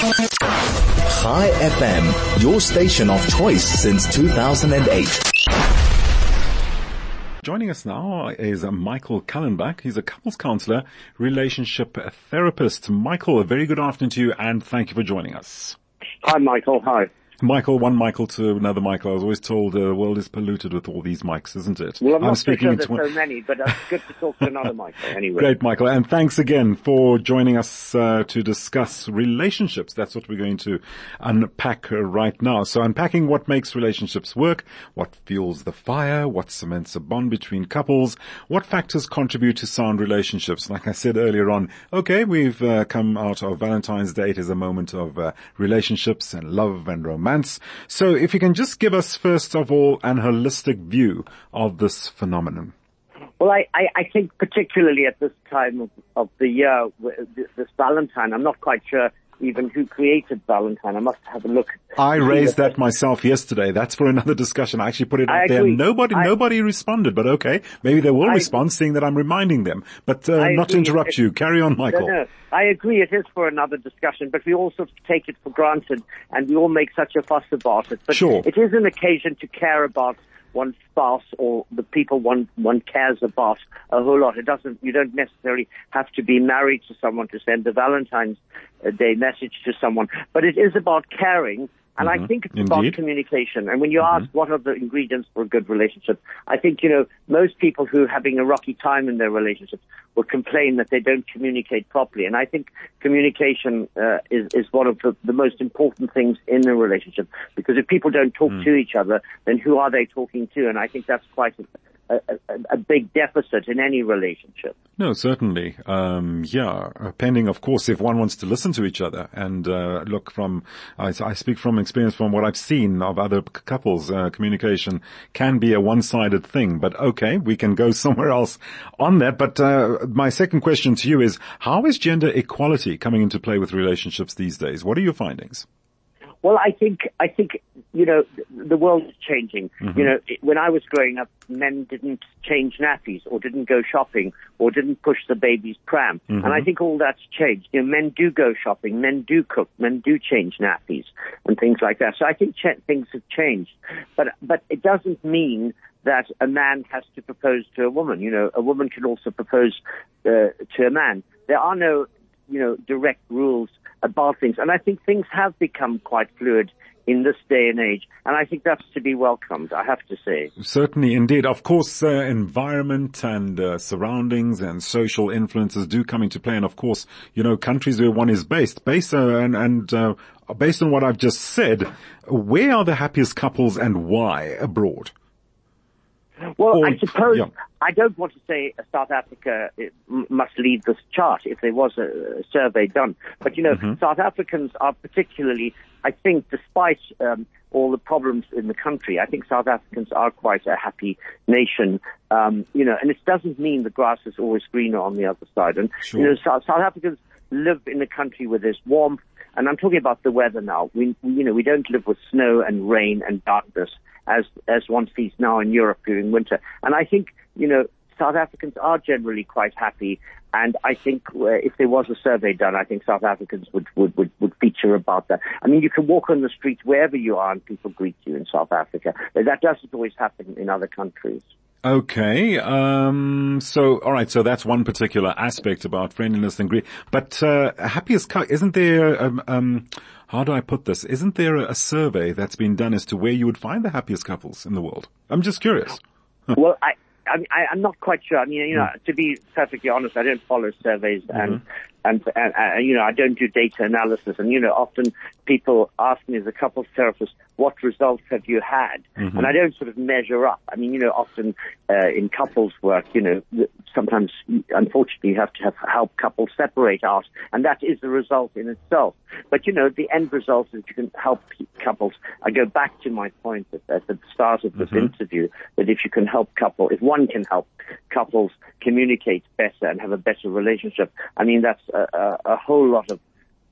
Chai FM, your station of choice since 2008. Joining us now is Michael Kallenbach. He's a couples counselor, relationship therapist. Michael, a very good afternoon to you and thank you for joining us. Hi, Michael. Hi. Michael, one Michael to another Michael. I was always told uh, the world is polluted with all these mics, isn't it? Well, I'm, I'm not speaking sure there's tw- so many, but it's good to talk to another Michael anyway. Great, Michael. And thanks again for joining us uh, to discuss relationships. That's what we're going to unpack uh, right now. So unpacking what makes relationships work, what fuels the fire, what cements a bond between couples, what factors contribute to sound relationships. Like I said earlier on, okay, we've uh, come out of Valentine's Day. It is a moment of uh, relationships and love and romance romance. So if you can just give us first of all an holistic view of this phenomenon. Well, I, I, I think particularly at this time of, of the year, this Valentine, I'm not quite sure even who created Valentine. I must have a look. I raised that myself yesterday. That's for another discussion. I actually put it out there. Nobody, I, nobody responded, but okay. Maybe they will I, respond seeing that I'm reminding them. But uh, not to interrupt you. Carry on, Michael. No, no. I agree it is for another discussion, but we all sort of take it for granted and we all make such a fuss about it. But sure. it is an occasion to care about one's spouse or the people one one cares about a whole lot. It doesn't. You don't necessarily have to be married to someone to send a Valentine's uh, Day message to someone, but it is about caring and mm-hmm. I think it's Indeed. about communication. And when you mm-hmm. ask what are the ingredients for a good relationship, I think, you know, most people who are having a rocky time in their relationships will complain that they don't communicate properly. And I think communication uh, is, is one of the, the most important things in a relationship. Because if people don't talk mm. to each other, then who are they talking to? And I think that's quite a, a, big deficit in any relationship. No, certainly. Um, yeah, pending, of course, if one wants to listen to each other and uh, look from, I, I, speak from experience from what I've seen of other couples. Uh, communication can be a one-sided thing, but okay, we can go somewhere else on that. But uh, my second question to you is, how is gender equality coming into play with relationships these days? What are your findings? Well, I think I think you know the world is changing. Mm-hmm. You know, when I was growing up, men didn't change nappies or didn't go shopping or didn't push the baby's pram, mm-hmm. and I think all that's changed. You know, men do go shopping, men do cook, men do change nappies and things like that. So I think ch- things have changed, but but it doesn't mean that a man has to propose to a woman. You know, a woman can also propose uh, to a man. There are no you know direct rules about things. And I think things have become quite fluid in this day and age. And I think that's to be welcomed, I have to say. Certainly, indeed. Of course, uh, environment and uh, surroundings and social influences do come into play. And of course, you know, countries where one is based, based uh, and, and uh, based on what I've just said, where are the happiest couples and why abroad? Well, or, I suppose yeah. I don't want to say South Africa must lead this chart if there was a, survey done. But, you know, mm-hmm. South Africans are particularly, I think, despite um, all the problems in the country, I think South Africans are quite a happy nation. Um, you know, and it doesn't mean the grass is always greener on the other side. And, sure. you know, South, South Africans live in a country where there's warmth, and I'm talking about the weather now. We, we, you know, we don't live with snow and rain and darkness as as one sees now in Europe during winter. And I think you know South Africans are generally quite happy. And I think uh, if there was a survey done, I think South Africans would, would, would, would feature about that. I mean, you can walk on the streets wherever you are and people greet you in South Africa. That doesn't always happen in other countries. Okay. Um, so, all right. So that's one particular aspect about friendliness and greet. But uh, happiest, isn't there? Um, um, how do I put this? Isn't there a, survey that's been done as to where you would find the happiest couples in the world? I'm just curious. well, I, I am not quite sure. I mean, you know, mm. to be perfectly honest, I don't follow surveys, mm-hmm. and and, and, and, you know, I don't do data analysis. And, you know, often people ask me as a couples therapist, what results have you had? Mm-hmm. And I don't sort of measure up. I mean, you know, often uh, in couples work, you know, sometimes, unfortunately, you have to have help couples separate out, and that is the result in itself. But, you know, the end result is you can help couples. I go back to my point at, at the start of this mm-hmm. interview that if you can help couple, if one can help couples communicate better and have a better relationship, I mean, that's a, a, whole lot of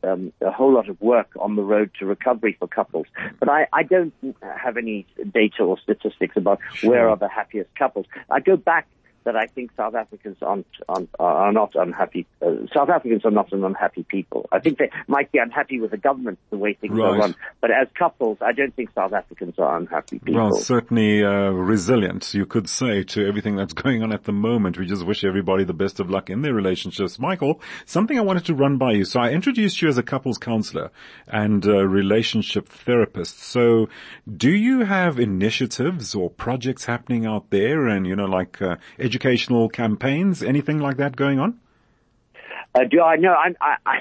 um, a whole lot of work on the road to recovery for couples. But I, I don't have any data or statistics about sure. where are the happiest couples. I go back that I think South Africans aren't, aren't are not unhappy. Uh, South Africans are not an unhappy people. I think they might be unhappy with the government the way things right. are run, but as couples, I don't think South Africans are unhappy people. Well, certainly uh, resilient, you could say, to everything that's going on at the moment. We just wish everybody the best of luck in their relationships. Michael, something I wanted to run by you. So I introduced you as a couples counselor and a relationship therapist. So do you have initiatives or projects happening out there, and you know, like uh, education? Educational campaigns, anything like that going on? Uh, do I know? I'm, I, I,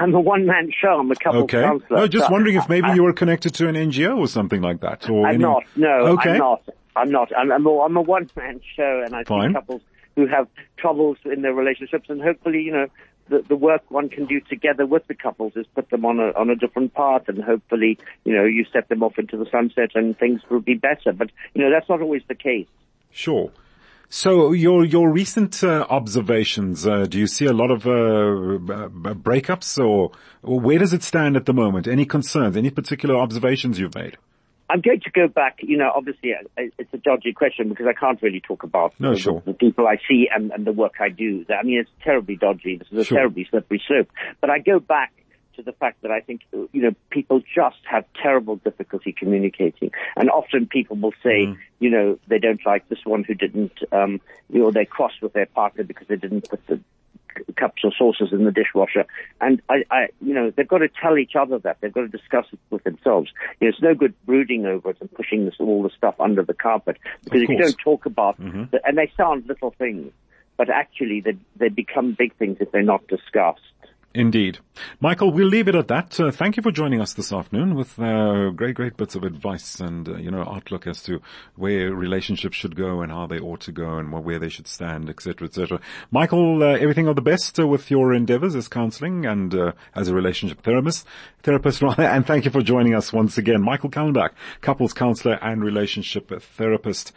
I'm a one-man show. I'm a couple okay. counselor. No, just wondering if maybe I, you were connected to an NGO or something like that. Or I'm any... not. No, okay. I'm not. I'm not. I'm, I'm a, I'm a one-man show, and I see couples who have troubles in their relationships, and hopefully, you know, the, the work one can do together with the couples is put them on a on a different path, and hopefully, you know, you set them off into the sunset, and things will be better. But you know, that's not always the case. Sure. So your your recent uh, observations, uh, do you see a lot of uh, breakups, or, or, where does it stand at the moment? Any concerns? Any particular observations you've made? I'm going to go back. You know, obviously uh, it's a dodgy question because I can't really talk about no, the, sure. the, people I see and, and the work I do. I mean, it's terribly dodgy. This is a sure. terribly slippery slope. But I go back to the fact that I think, you know, people just have terrible difficulty communicating. And often people will say, mm. you know, they don't like this one who didn't, um, you know, they cross with their partner because they didn't put the cups or saucers in the dishwasher. And I, I, you know, they've got to tell each other that. They've got to discuss it with themselves. You know, it's no good brooding over it and pushing this, all the stuff under the carpet. Because if you don't talk about, mm-hmm. the, and they sound little things, but actually they, they become big things if they're not discussed. Indeed. Michael, we'll leave it at that. Uh, thank you for joining us this afternoon with uh, great, great bits of advice and, uh, you know, outlook as to where relationships should go and how they ought to go and where they should stand, etc., etc. Michael, uh, everything of the best uh, with your endeavors as counseling and uh, as a relationship therapist, therapist, and thank you for joining us once again. Michael Kallenbach, couples counselor and relationship therapist.